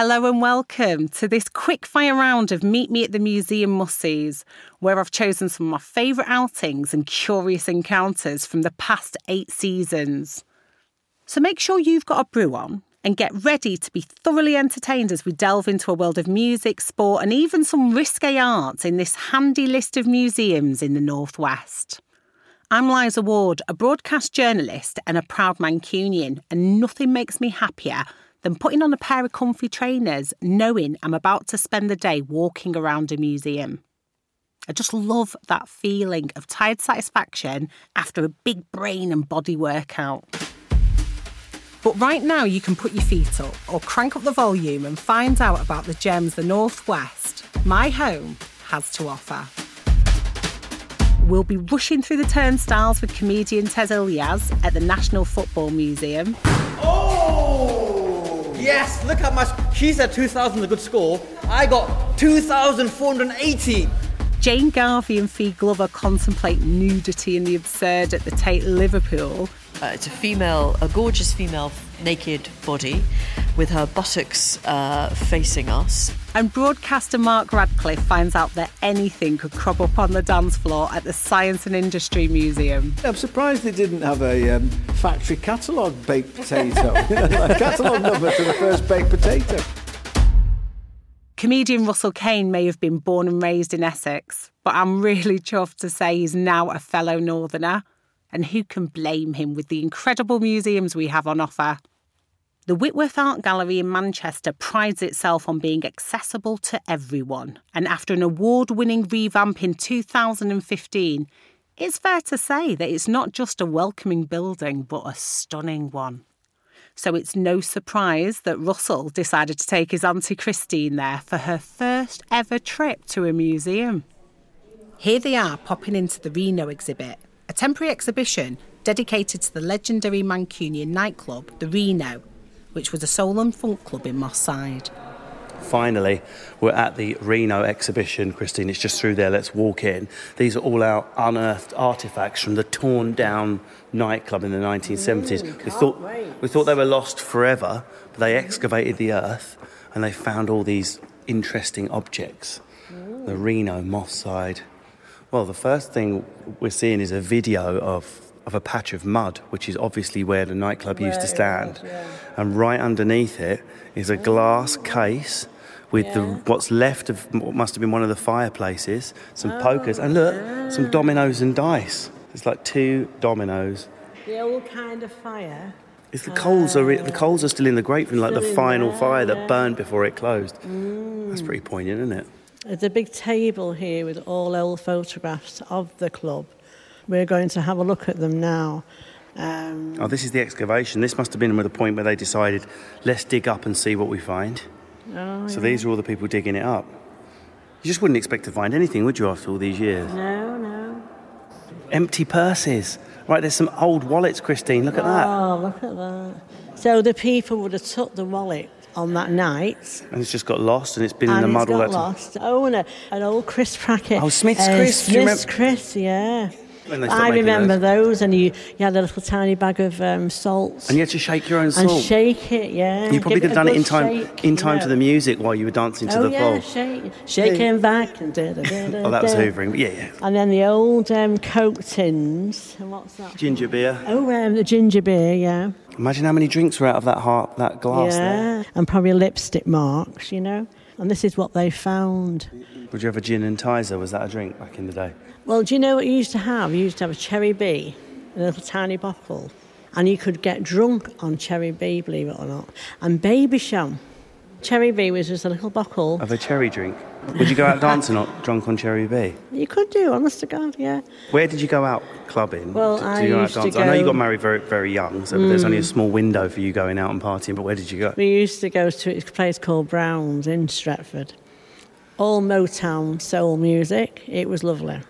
Hello and welcome to this quick fire round of Meet Me at the Museum Mussies, where I've chosen some of my favourite outings and curious encounters from the past eight seasons. So make sure you've got a brew on and get ready to be thoroughly entertained as we delve into a world of music, sport, and even some risque art in this handy list of museums in the Northwest. I'm Liza Ward, a broadcast journalist and a proud Mancunian, and nothing makes me happier than putting on a pair of comfy trainers, knowing I'm about to spend the day walking around a museum. I just love that feeling of tired satisfaction after a big brain and body workout. But right now, you can put your feet up or crank up the volume and find out about the gems the Northwest, my home, has to offer. We'll be rushing through the turnstiles with comedian Tez Ilyas at the National Football Museum. Oh! Yes, look how much. She said 2,000 is a good score. I got 2,480. Jane Garvey and Fi Glover contemplate nudity and the absurd at the Tate Liverpool. Uh, it's a female, a gorgeous female naked body with her buttocks uh, facing us. And broadcaster Mark Radcliffe finds out that anything could crop up on the dance floor at the Science and Industry Museum. I'm surprised they didn't have a um, factory catalogue baked potato, a catalogue number to the first baked potato. Comedian Russell Kane may have been born and raised in Essex, but I'm really chuffed to say he's now a fellow Northerner. And who can blame him with the incredible museums we have on offer? The Whitworth Art Gallery in Manchester prides itself on being accessible to everyone. And after an award winning revamp in 2015, it's fair to say that it's not just a welcoming building, but a stunning one. So it's no surprise that Russell decided to take his Auntie Christine there for her first ever trip to a museum. Here they are popping into the Reno exhibit, a temporary exhibition dedicated to the legendary Mancunian nightclub, the Reno, which was a soul and funk club in Moss Side. Finally, we're at the Reno exhibition, Christine. It's just through there. Let's walk in. These are all our unearthed artifacts from the torn down nightclub in the 1970s. Mm, we thought we thought they were lost forever, but they excavated the earth and they found all these interesting objects. The Reno Moss Side. Well, the first thing we're seeing is a video of of a patch of mud, which is obviously where the nightclub used to stand. Yeah, And right underneath it is a glass case with the what's left of what must have been one of the fireplaces, some oh, pokers, and look, some dominoes and dice. It's like two dominoes. The old kind of fire. It's the coals are the coals are still in the grate from like the final there, fire yeah. that burned before it closed. That's mm. pretty poignant, isn't it? There's a big table here with all old photographs of the club. We're going to have a look at them now. Um, Oh, this is the excavation. This must have been at the point where they decided, let's dig up and see what we find. oh, So these are all the people digging it up. You just wouldn't expect to find anything, would you, after all these years? no, no. Empty purses. Right, there's some old wallets, Christine. Look at that. Oh, look at that. So the people would have took the wallet on that night. And it's just got lost and it's been in the mud all that time. lost. Oh, and a, an old Chris Prackett. Oh, Smith's uh, Chris, Smith's Chris, yeah. When they stopped I remember those. and you, you had a little tiny bag of um, salt. And you had to shake your own salts. and salt. shake it, yeah. you probably could have done it in time shake, in you time to the music while you were dancing to oh, the yeah, pole. shake, shaking back and da, da, da, da, Oh, that was hoovering. But yeah, yeah. And then the old um, Coke tins. And what's that? Ginger beer. Oh, um, the ginger beer, yeah. Imagine how many drinks were out of that heart, that glass there. And probably lipstick marks, you know. And this is what they found. Would you have a gin and tizer? Was that a drink back in the day? Well, do you know what you used to have? You used to have a Cherry B, a little tiny bottle. And you could get drunk on Cherry B, believe it or not. And Babycham. Cherry B was just a little bottle. Of a cherry drink. Would you go out dancing or drunk on Cherry B? You could do, honest to God, yeah. Where did you go out clubbing? Well, I go out used to dancing? I know you go- got married very, very young, so there's only a mm. small window for you going out and partying. But where did you go? We used to go to a place called Brown's in Stretford. All Motown soul music. It was lovely.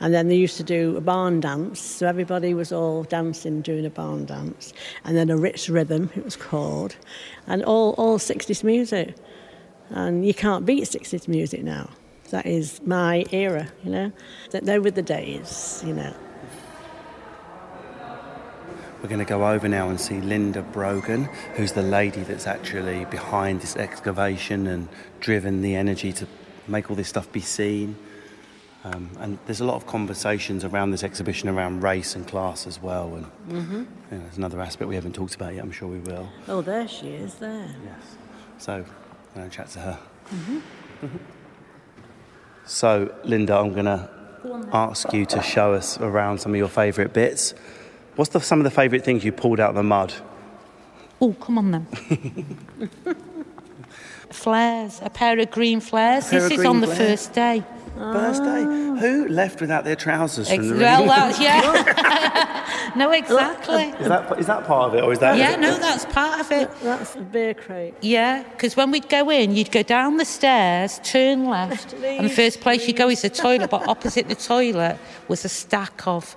And then they used to do a barn dance, so everybody was all dancing doing a barn dance. And then a rich rhythm, it was called. And all, all 60s music. And you can't beat 60s music now. That is my era, you know. That they were the days, you know. We're going to go over now and see Linda Brogan, who's the lady that's actually behind this excavation and driven the energy to make all this stuff be seen. Um, and there's a lot of conversations around this exhibition around race and class as well. And Mm-hmm. you know, there's another aspect we haven't talked about yet. I'm sure we will. Oh, there she is, there. Yes. So I'm going to chat to her. So, Linda, I'm going to ask you to show us around some of your favourite bits. What's the, some of the favourite things you pulled out of the mud? Oh, come on then. flares, a pair of green flares. This is on the flares. first day. Birthday? Who left without their trousers from Ex- the well, ring? that's, yeah. no, exactly. Is that, is that part of it, or is that? Yeah, no, that's part of it. That's a beer crate. Yeah, because when we'd go in, you'd go down the stairs, turn left, and the first place you go is the toilet. But opposite the toilet was a stack of,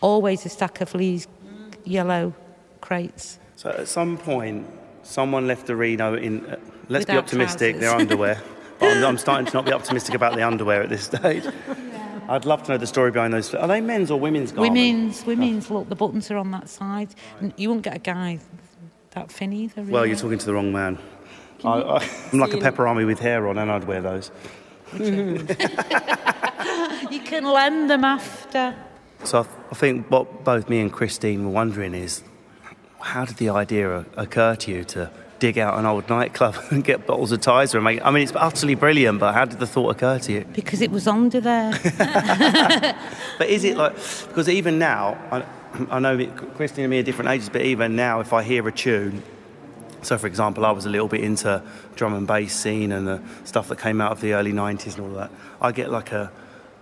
always a stack of Lee's yellow crates. So at some point, someone left the Reno in. Uh, let's be optimistic. trousers. Their underwear. but I'm, I'm starting to not be optimistic about the underwear at this stage. I'd love to know the story behind those. Are they men's or women's garments? Women's, women's. Oh. Look, the buttons are on that side. And you won't get a guy that thin either. Really. Well, you're talking to the wrong man. I, I, I'm like a Peperami with hair on, and I'd wear those. You can lend them after. So I, I think what both me and Christine were wondering is, how did the idea occur to you to dig out an old nightclub and get bottles of Tizer and make? I mean, it's utterly brilliant, but how did the thought occur to you? Because it was under there. But is it like because even now, I, I know Christine and me are different ages, but even now, if I hear a tune, so for example, I was a little bit into drum and bass scene and the stuff that came out of the early '90s and all that, I get like a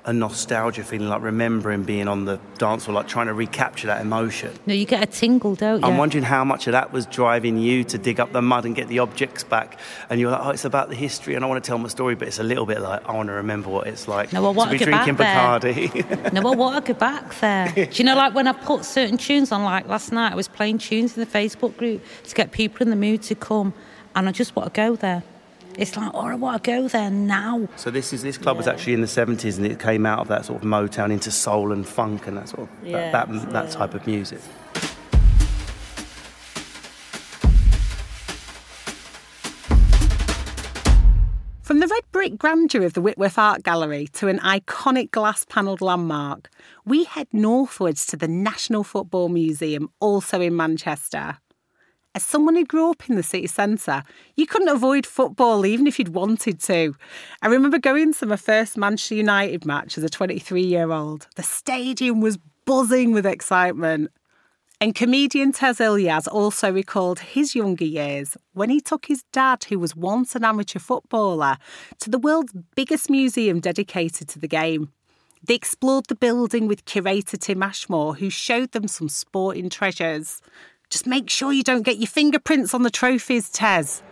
a nostalgia feeling, like remembering being on the dance floor, like trying to recapture that emotion. no, you get a tingle, don't you? I'm wondering how much of that was driving you to dig up the mud and get the objects back. And you're like, oh, it's about the history, and I want to tell my story, but it's a little bit like I want to remember what it's like No, want to be drinking Bacardi. No, I want to go back there. Do you know, like when I put certain tunes on, like last night, I was playing tunes in the Facebook group to get people in the mood to come, and I just want to go there. It's like, oh, I want to go there now. So this is this club was actually in the seventies, and it came out of that sort of Motown into soul and funk and that sort of Yes, that, that, that type of music. From the red brick grandeur of the Whitworth Art Gallery to an iconic glass panelled landmark, we head northwards to the National Football Museum, also in Manchester. As someone who grew up in the city centre, you couldn't avoid football even if you'd wanted to. I remember going to my first Manchester United match as a 23 year old. The stadium was buzzing with excitement. And comedian Tez Ilyas also recalled his younger years when he took his dad, who was once an amateur footballer, to the world's biggest museum dedicated to the game. They explored the building with curator Tim Ashmore, who showed them some sporting treasures. Just make sure you don't get your fingerprints on the trophies, Tez.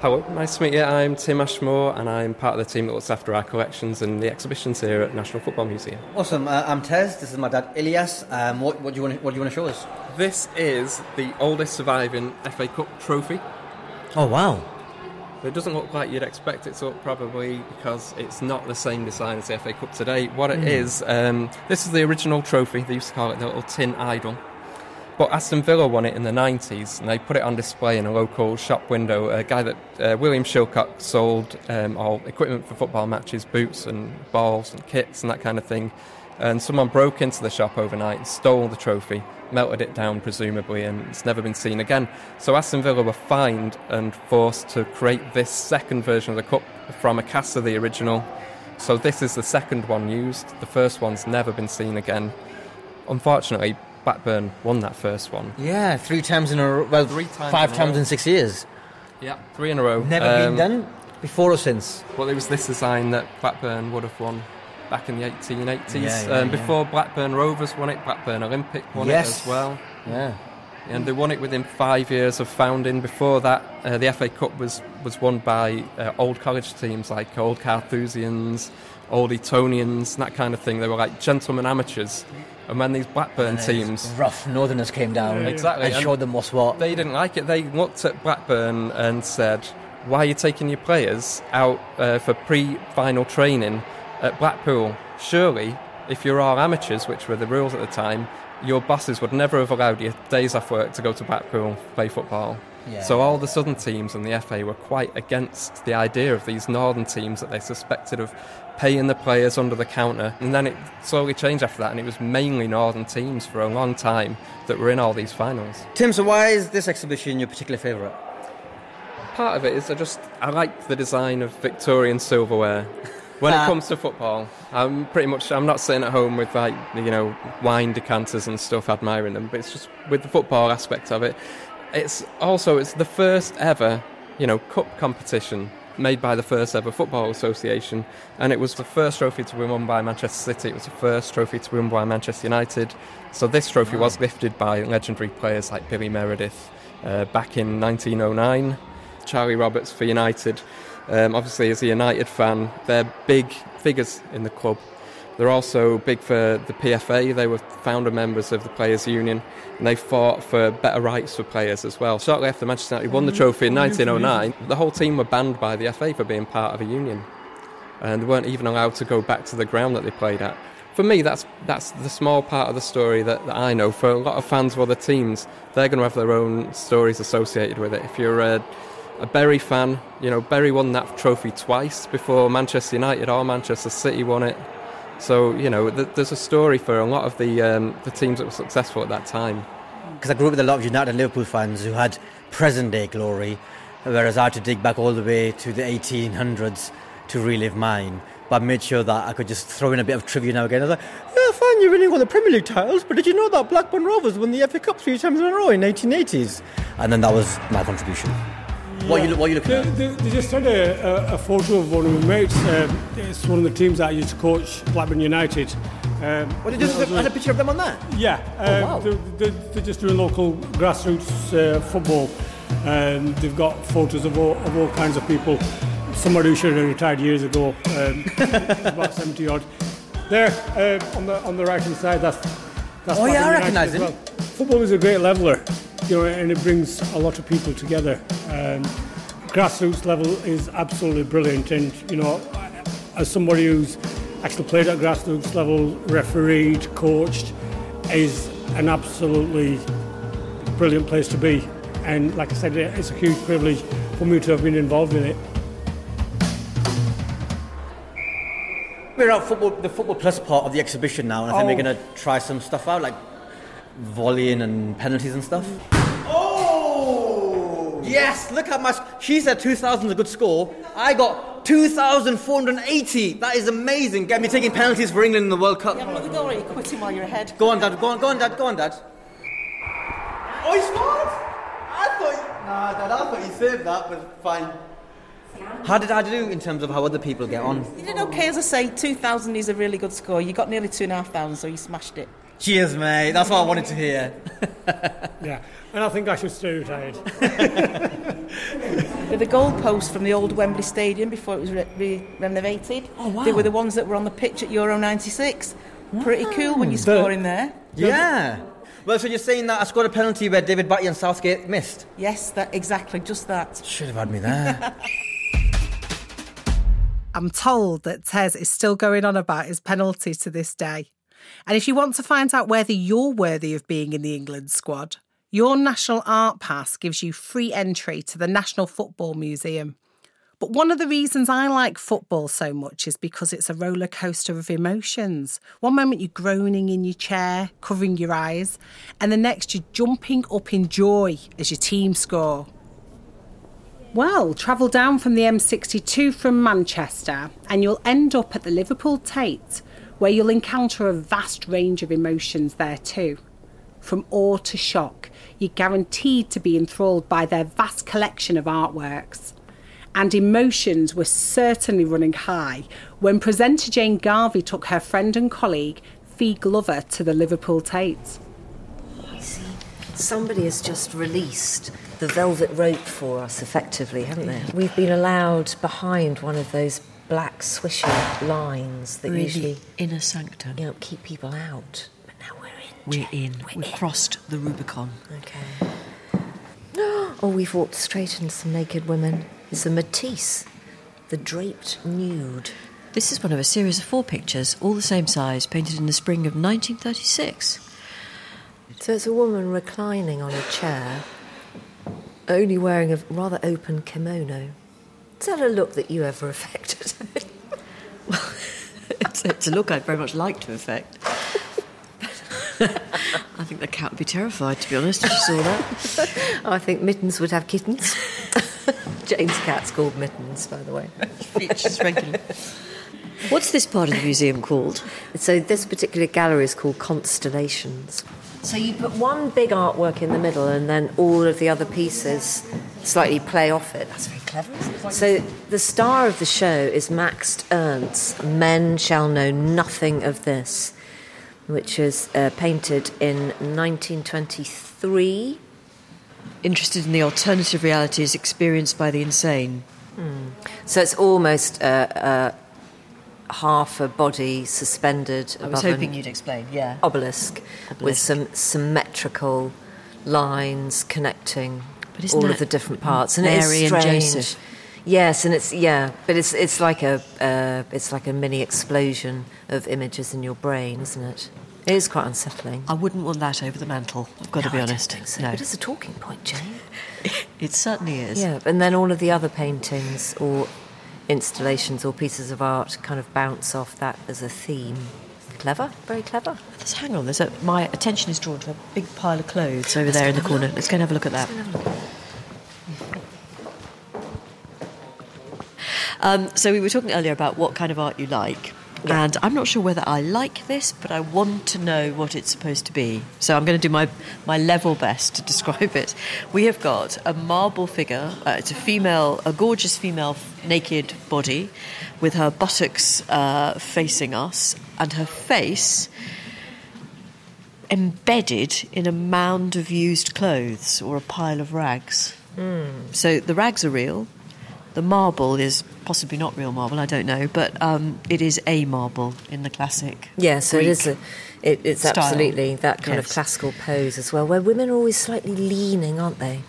Hello, nice to meet you. I'm Tim Ashmore and I'm part of the team that looks after our collections and the exhibitions here at National Football Museum. Awesome. Uh, I'm Tez. This is my dad, Ilias. Um, what, what do you want? What do you want to show us? This is the oldest surviving FA Cup trophy. Oh wow. It doesn't look like you'd expect it to look probably because it's not the same design as the FA Cup today. What it is, um, this is the original trophy. They used to call it the little tin idol. But Aston Villa won it in the 90s and they put it on display in a local shop window. A guy that uh, William Shillcock sold um, all equipment for football matches, boots and balls and kits and that kind of thing. And someone broke into the shop overnight and stole the trophy, melted it down presumably, and it's never been seen again. So Aston Villa were fined and forced to create this second version of the cup from a cast of the original. So this is the second one used. The first one's never been seen again. Unfortunately, Blackburn won that first one. Yeah, three times in a row. Well, Three times five in times row. in six years. Yeah, three in a row. Never Um, been done before or since. Well, it was this design that Blackburn would have won back in the 1880s. Yeah, yeah, um, yeah. before Blackburn Rovers won it, Blackburn Olympic won Yes. it as well. Yeah. And they won it within five years of founding. Before that, uh, the FA Cup was, was won by uh, old college teams like Old Carthusians, Old Etonians, that kind of thing. They were like gentlemen amateurs. And when these Blackburn teams Rough Northerners came down Exactly, and and showed them what's what. they didn't like it. They looked at Blackburn and said, "Why are you taking your players out uh, for pre-final training at Blackpool? Surely, if you're all amateurs, which were the rules at the time, your bosses would never have allowed you days off work to go to Blackpool play football. Yeah. So all the southern teams and the FA were quite against the idea of these northern teams that they suspected of paying the players under the counter. And then it slowly changed after that, and it was mainly northern teams for a long time that were in all these finals. Tim, so why is this exhibition your particular favourite? Part of it is I just I like the design of Victorian silverware. When it comes to football, I'm pretty much I'm not sitting at home with like you know wine decanters and stuff admiring them, but it's just with the football aspect of it. It's also it's the first ever you know cup competition made by the first ever football association, and it was the first trophy to be won by Manchester City. It was the first trophy to be won by Manchester United. So this trophy was lifted by legendary players like Billy Meredith uh, back in 1909. Charlie Roberts for United. Um, obviously, as a United fan, they're big figures in the club. They're also big for the PFA. They were founder members of the Players' Union, and they fought for better rights for players as well. Shortly after Manchester United won the trophy in 1909, the whole team were banned by the FA for being part of a union, and they weren't even allowed to go back to the ground that they played at. For me, that's that's the small part of the story that, that I know. For a lot of fans of other teams, they're going to have their own stories associated with it. If you're a a Bury fan. You know, Bury won that trophy twice before Manchester United or Manchester City won it. So you know, th- there's a story for a lot of the um, the teams that were successful at that time. Because I grew up with a lot of United and Liverpool fans who had present day glory, whereas I had to dig back all the way to the 1800s to relive mine. But I made sure that I could just throw in a bit of trivia now again. I was like, yeah, fine, you're winning all the Premier League titles, but did you know that Blackburn Rovers won the FA Cup three times in a row in 1980s? And then that was my contribution. What, are you, what are you looking They, at? they, they just had a, a, a photo of one of my mates. Um, it's one of the teams that I used to coach, Blackburn United. Um, What, did you just had a picture of them on there? yeah, um, wow. they're, they're, just doing local grassroots uh, football. And they've got photos of all, of all kinds of people. Somebody who should have retired years ago, um, about 70 odd. There, uh, on the on the right hand side, that's, that's Oh, yeah, I recognise him. well. Football is a great leveller, you know, and it brings a lot of people together. Um, grassroots level is absolutely brilliant, and you know, as somebody who's actually played at grassroots level, refereed, coached, is an absolutely brilliant place to be. And like I said, it's a huge privilege for me to have been involved in it. We're at football, the Football Plus part of the exhibition now, and I think Oh. we're going to try some stuff out, like volleying and penalties and stuff. Yes, look how much. She said 2,000 is a good score. I got 2,480. That is amazing. Get me taking penalties for England in the World Cup. Another goal, or you quit him while you're ahead. Go on, Dad. Go on, go on, Dad. Go on, Dad. Oh, he scored! I thought. Nah, Dad, I thought you saved that, but fine. How did I do in terms of how other people get on? You did okay, as I say. 2,000 is a really good score. You got nearly 2,500, so you smashed it. Cheers, mate. That's what I wanted to hear. Yeah, and I think I should stay retired. They're the goalposts from the old Wembley Stadium before it was re- re- renovated. Oh, wow. They were the ones that were on the pitch at Euro 96. Pretty cool when you score in there. Yeah. Well, so you're saying that I scored a penalty where David Batty and Southgate missed? Yes, that exactly, just that. Should have had me there. I'm told that Tez is still going on about his penalty to this day. And if you want to find out whether you're worthy of being in the England squad, your National Art Pass gives you free entry to the National Football Museum. But one of the reasons I like football so much is because it's a roller coaster of emotions. One moment you're groaning in your chair, covering your eyes, and the next you're jumping up in joy as your team score. Well, travel down from the M62 from Manchester, and you'll end up at the Liverpool Tate, where you'll encounter a vast range of emotions there too. From awe to shock, you're guaranteed to be enthralled by their vast collection of artworks. And emotions were certainly running high when presenter Jane Garvey took her friend and colleague, Fi Glover, to the Liverpool Tate. You see, somebody has just released the velvet rope for us, effectively, haven't they? We've been allowed behind one of those black swishy lines that in usually inner sanctum. you know, keep people out. But now we're in. We're in. We've crossed the Rubicon. Okay. Oh, we've walked straight into some naked women. It's a Matisse, the draped nude. This is one of a series of four pictures, all the same size, painted in the spring of 1936. So it's a woman reclining on a chair, only wearing a rather open kimono. Is that a look that you ever affected? it's, it's a look I'd very much like to affect. I think the cat would be terrified, to be honest, if she saw that. I think Mittens would have kittens. Jane's cat's called Mittens, by the way. Features regularly. What's this part of the museum called? So this particular gallery is called Constellations. So you put one big artwork in the middle, and then all of the other pieces slightly play off it. That's very clever. So the star of the show is Max Ernst's "Men Shall Know Nothing of This," which is uh, painted in 1923. Interested in the alternative realities experienced by the insane. So it's almost uh, uh, half a body suspended I was hoping an you'd explain, yeah. obelisk, with some symmetrical lines connecting all of the different parts. And Mary it's and strange. Joseph? Yes, and it's yeah, but it's it's like a uh, it's like a mini explosion of images in your brain, isn't it? It is quite unsettling. I wouldn't want that over the mantle, I've got to be honest. so. No. But it's a talking point, Jane. It certainly is. Yeah, and then all of the other paintings or installations or pieces of art kind of bounce off that as a theme. Clever, very clever. Let's hang on. There's a, my attention is drawn to a big pile of clothes over there in the corner. Let's go and have a look at that. Um, so we were talking earlier about what kind of art you like. And I'm not sure whether I like this, but I want to know what it's supposed to be. So I'm going to do my, my level best to describe it. We have got a marble figure. Uh, it's a female, a gorgeous female naked body with her buttocks uh, facing us and her face embedded in a mound of used clothes or a pile of rags. So the rags are real. The marble is possibly not real marble, I don't know, but um, it is a marble in the classic. Yeah, so it Greek is a, it, it's style. absolutely that kind of classical pose as well, where women are always slightly leaning, aren't they,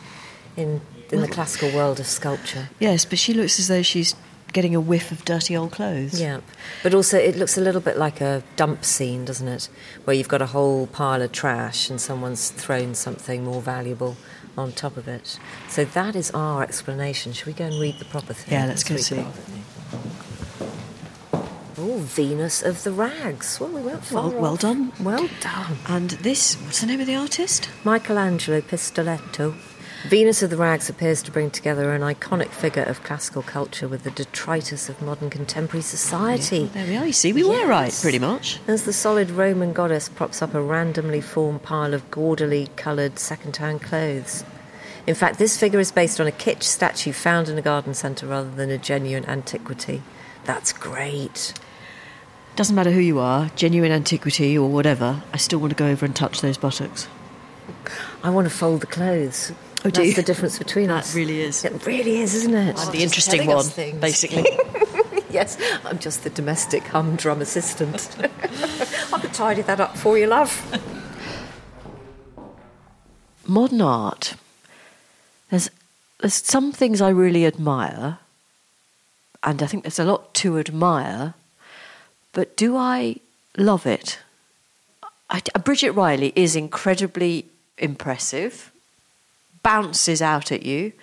in in the classical world of sculpture. Yes, but she looks as though she's getting a whiff of dirty old clothes. Yeah, but also it looks a little bit like a dump scene, doesn't it? Where you've got a whole pile of trash and someone's thrown something more valuable on top of it. So that is our explanation. Should we go and read the proper thing? Yeah, let's go see. Oh, Venus of the Rags. Well, we went far Well, well done. Well done. And this, what's the name of the artist? Michelangelo Pistoletto. Venus of the Rags appears to bring together an iconic figure of classical culture with the detritus of modern contemporary society. There we are, you see, we were right, pretty much. As the solid Roman goddess props up a randomly formed pile of gaudily coloured second-hand clothes. In fact, this figure is based on a kitsch statue found in a garden centre rather than a genuine antiquity. That's great. Doesn't matter who you are, genuine antiquity or whatever, I still want to go over and touch those buttocks. I want to fold the clothes. Oh, That's you? the difference between That us. really is. It really is, isn't it? I'm the interesting one, basically. yes, I'm just the domestic humdrum assistant. I could tidy that up for you, love. modern art, there's, there's some things I really admire, and I think there's a lot to admire, but do I love it? I, Bridget Riley is incredibly impressive, bounces out at you,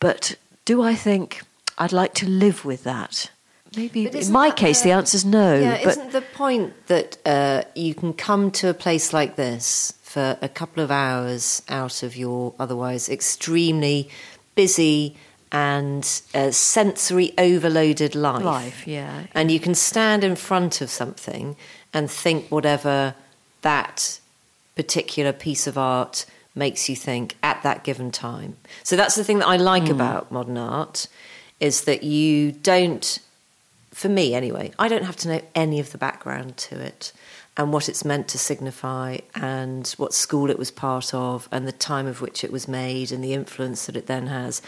but do I think I'd like to live with that? Maybe in my case, the- the is no. Yeah, but isn't the point that uh, you can come to a place like this for a couple of hours out of your otherwise extremely busy and uh, sensory overloaded life? Life, yeah. And you can stand in front of something and think whatever that particular piece of art makes you think at that given time. So that's the thing that I like hmm. about modern art is that you don't for me anyway, I don't have to know any of the background to it and what it's meant to signify and what school it was part of and the time of which it was made and the influence that it then has.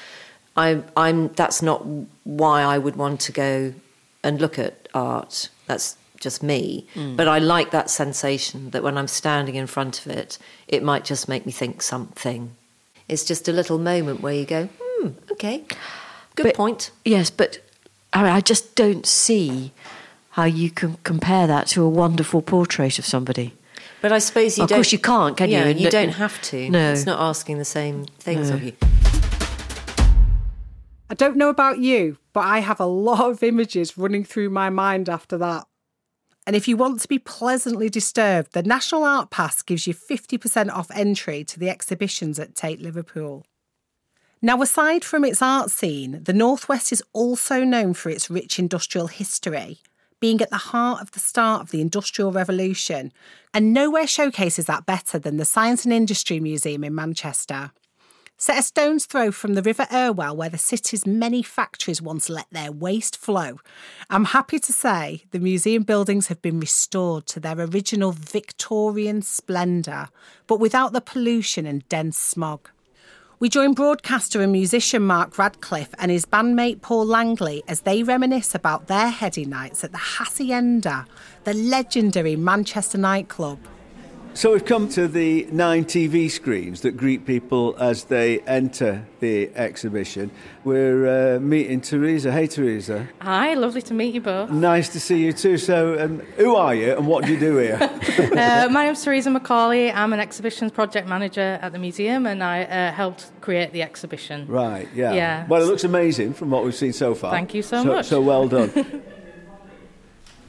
I, I'm that's not why I would want to go and look at art. That's just me. But I like that sensation that when I'm standing in front of it, it might just make me think something. It's just a little moment where you go, hmm, okay, good But- point. Yes, but I, mean, I just don't see how you can compare that to a wonderful portrait of somebody. But But I suppose you of don't. course you can't, can yeah, you? you don't have to. No. It's not asking the same things No. of you. I don't know about you, but I have a lot of images running through my mind after that. And if you want to be pleasantly disturbed, the National Art Pass gives you 50% off entry to the exhibitions at Tate Liverpool. Now, aside from its art scene, the Northwest is also known for its rich industrial history, being at the heart of the start of the Industrial Revolution, and nowhere showcases that better than the Science and Industry Museum in Manchester. Set a stone's throw from the River Irwell, where the city's many factories once let their waste flow. I'm happy to say the museum buildings have been restored to their original Victorian splendour, but without the pollution and dense smog. We join broadcaster and musician Mark Radcliffe and his bandmate Paul Langley as they reminisce about their heady nights at the Hacienda, the legendary Manchester nightclub. So we've come to the nine TV screens that greet people as they enter the exhibition. We're uh, meeting Teresa. Hey, Teresa. Hi, lovely to meet you both. Nice to see you too. So, um, who are you and what do you do here? uh, my name's Teresa Macaulay. I'm an exhibitions project manager at the museum and I uh, helped create the exhibition. right, yeah. Yeah. Well, it looks amazing from what we've seen so far. Thank you so so much. So well done.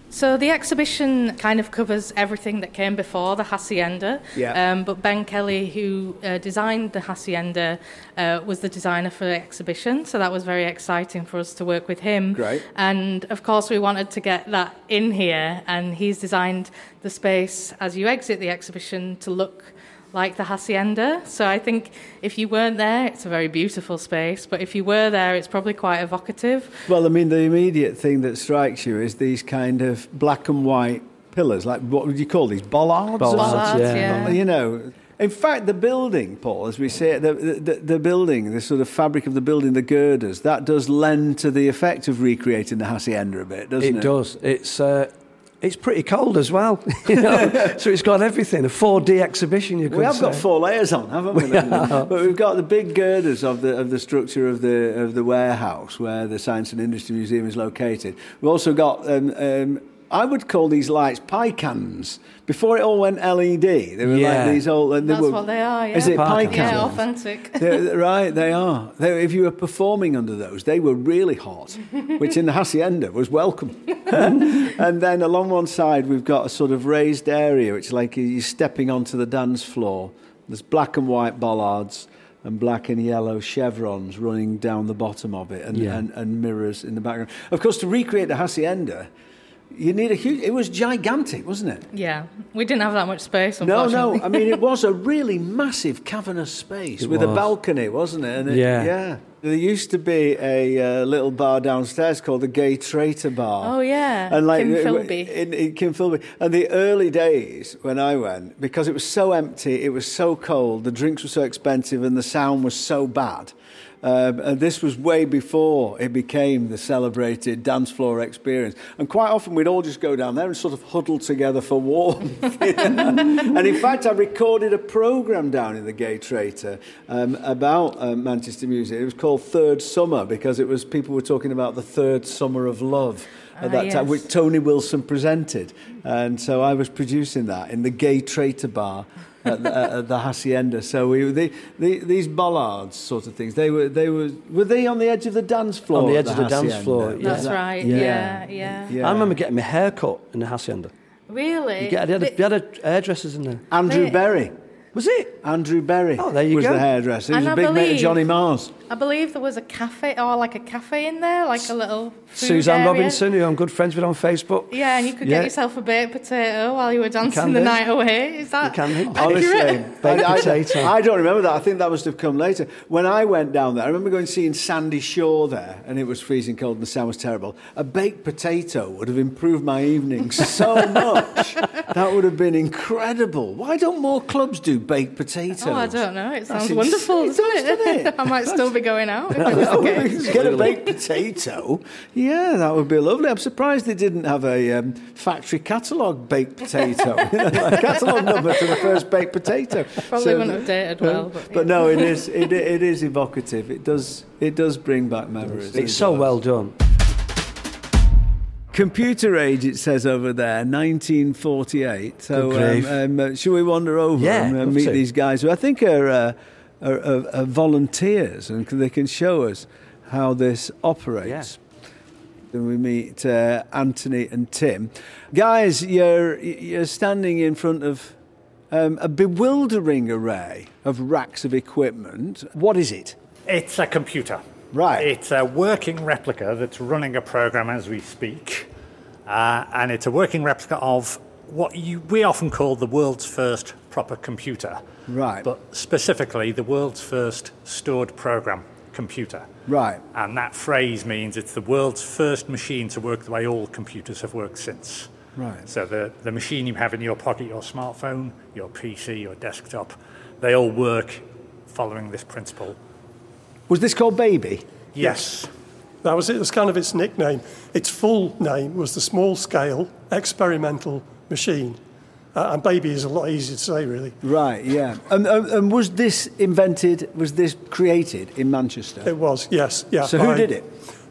So the exhibition kind of covers everything that came before the hacienda. Yeah. Um, but Ben Kelly, who uh, designed the hacienda, uh, was the designer for the exhibition. So that was very exciting for us to work with him. Great. And of course, we wanted to get that in here. And he's designed the space as you exit the exhibition to look like the hacienda. So I think if you weren't there, it's a very beautiful space. But if you were there, it's probably quite evocative. well, I mean, the immediate thing that strikes you is these kind of black and white pillars. Like, what would you call these? Bollards? Bollards, Bollards, yeah. yeah. You know. In fact, the building, Paul, as we say, the, the, the building, the sort of fabric of the building, the girders, that does lend to the effect of recreating the hacienda a bit, doesn't it? It does. It's uh, it's pretty cold as well, you know. so it's got everything. A 4D exhibition, you could We have say. got four layers on, haven't we? We. But we've got the big girders of the of the structure of the of the warehouse where the Science and Industry Museum is located. We've also got. Um, um, I would call these lights pie cans. Before it all went LED, they were Yeah. like these old. Uh, they That's were, what they are, yeah. Is it pie cans? Yeah, authentic. They're- right, they are. They, if you were performing under those, they were really hot, which in the hacienda was welcome. and then along one side, we've got a sort of raised area, which like you're stepping onto the dance floor. There's black and white bollards and black and yellow chevrons running down the bottom of it, and, Yeah. and, and mirrors in the background. Of course, to recreate the hacienda, you need a huge. It was gigantic, wasn't it? Yeah, we didn't have that much space, No, no. I mean, it was a really massive cavernous space It with a balcony, wasn't it? And it Yeah. yeah. There used to be a uh, little bar downstairs called the Gay Traitor Bar. Oh, yeah. And like Kim uh, Philby. In, in Kim Philby. And the early days when I went, because it was so empty, it was so cold, the drinks were so expensive, and the sound was so bad. Um, and this was way before it became the celebrated dance floor experience. And quite often we'd all just go down there and sort of huddle together for warmth. and in fact, I recorded a program down in the Gay Traitor um, about uh, Manchester music. It was called Third Summer because it was people were talking about the third summer of love at Ah, that time, yes. which Tony Wilson presented. And so I was producing that in the Gay Traitor Bar. At the, at the hacienda, so we the, the, these bollards sort of things. They were they were were they on the edge of the dance floor? On the at edge of the dance floor, yeah. That's right. Yeah, yeah. Yeah. I remember getting my hair cut in the hacienda. Really? You get, they, had a, they had a hairdressers in there. Andrew They- Berry. Was it? Andrew Berry Oh, there you was go. the hairdresser. He was And a I big mate of Johnny Marr's. I believe there was a cafe or like a cafe in there, like a little food Suzanne area. Robinson, who I'm good friends with on Facebook. Yeah, and you could Yeah. get yourself a baked potato while you were dancing can the do. night away. Is that You can do. Honestly. Baked I, I- potato. I don't remember that. I think that must have come later. When I went down there, I remember going seeing Sandie Shaw there, and it was freezing cold and the sound was terrible. A baked potato would have improved my evening so much. That would have been incredible. Why don't more clubs do baked potatoes? Oh, I don't know. It That's sounds wonderful, insane. doesn't It Does, doesn't it? I might still be going out if it was the case. Get a baked potato. Yeah, that would be lovely. I'm surprised they didn't have a um, factory catalogue baked potato. catalogue number for the first baked potato. Probably wouldn't have dated well, but, but no, it is it, it is evocative. It does it does bring back memories. It's so well done. Computer age, it says over there, 1948. So, Good um, um, uh, shall we wander over Yeah, and uh, meet to. these guys who I think are, uh, are, are, are volunteers and they can show us how this operates. Then we meet uh, Anthony and Tim. Guys, you're, you're standing in front of um, a bewildering array of racks of equipment. What is it? It's a computer. Right. It's a working replica that's running a program as we speak. Uh, and it's a working replica of what you, we often call the world's first proper computer. Right. But specifically, the world's first stored program computer. Right. And that phrase means it's the world's first machine to work the way all computers have worked since. Right. So the, the machine you have in your pocket, your smartphone, your PC, your desktop, they all work following this principle. Was this called Baby? Yes. That was it. That's kind of its nickname. Its full name was the Small Scale Experimental Machine. Uh, and baby is a lot easier to say, really. Right, yeah. And, was this invented, was this created in Manchester? It was, yes. Yeah, So who did it?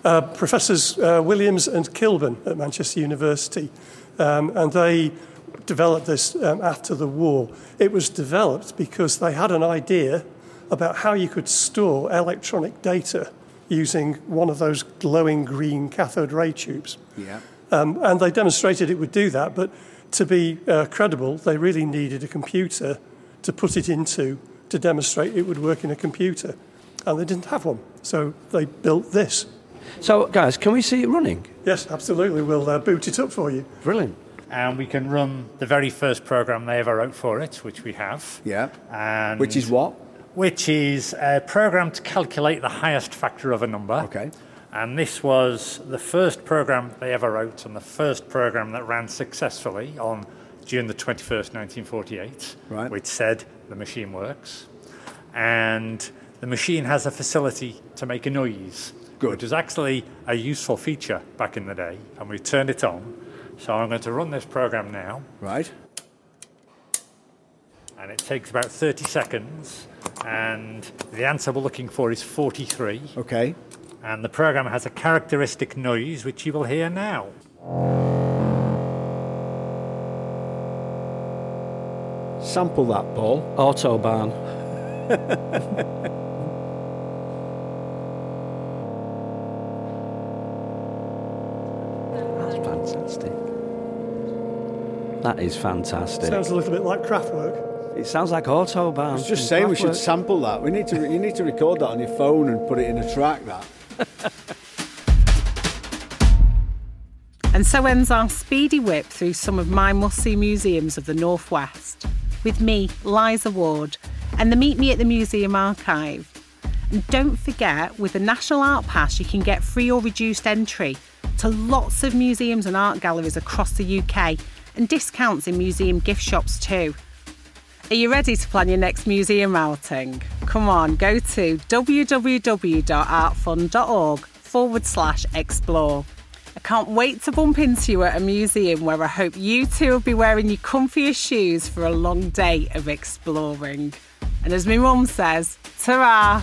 Uh, Professors uh, Williams and Kilburn at Manchester University. Um, and they developed this um, after the war. It was developed because they had an idea about how you could store electronic data using one of those glowing green cathode ray tubes. Yeah. Um, and they demonstrated it would do that, but to be uh, credible, they really needed a computer to put it into to demonstrate it would work in a computer. And they didn't have one, so they built this. So, guys, can we see it running? Yes, absolutely. We'll uh, boot it up for you. Brilliant. And we can run the very first program they ever wrote for it, which we have. Yeah. And Which is what? Which is a program to calculate the highest factor of a number. Okay. And this was the first program they ever wrote and the first program that ran successfully on June the 21st, 1948, Right. which said the machine works. And the machine has a facility to make a noise, Good. which was actually a useful feature back in the day. And we turned it on. So I'm going to run this program now. Right. And it takes about 30 seconds. And the answer we're looking for is 43. Okay. And the program has a characteristic noise, which you will hear now. Sample that, Paul. Autobahn. That's fantastic. That is fantastic. Sounds a little bit like Kraftwerk. It sounds like Autobahn. I was just from saying we should sample that. We need to. You need to record that on your phone and put it in a track. That. And so ends our speedy whip through some of my must see museums of the Northwest with me, Liza Ward, and the Meet Me at the Museum archive. And don't forget, with the National Art Pass, you can get free or reduced entry to lots of museums and art galleries across the UK and discounts in museum gift shops too. Are you ready to plan your next museum outing? Come on, go to www.artfund.org forward slash explore. I can't wait to bump into you at a museum where I hope you two will be wearing your comfiest shoes for a long day of exploring. And as my mum says, ta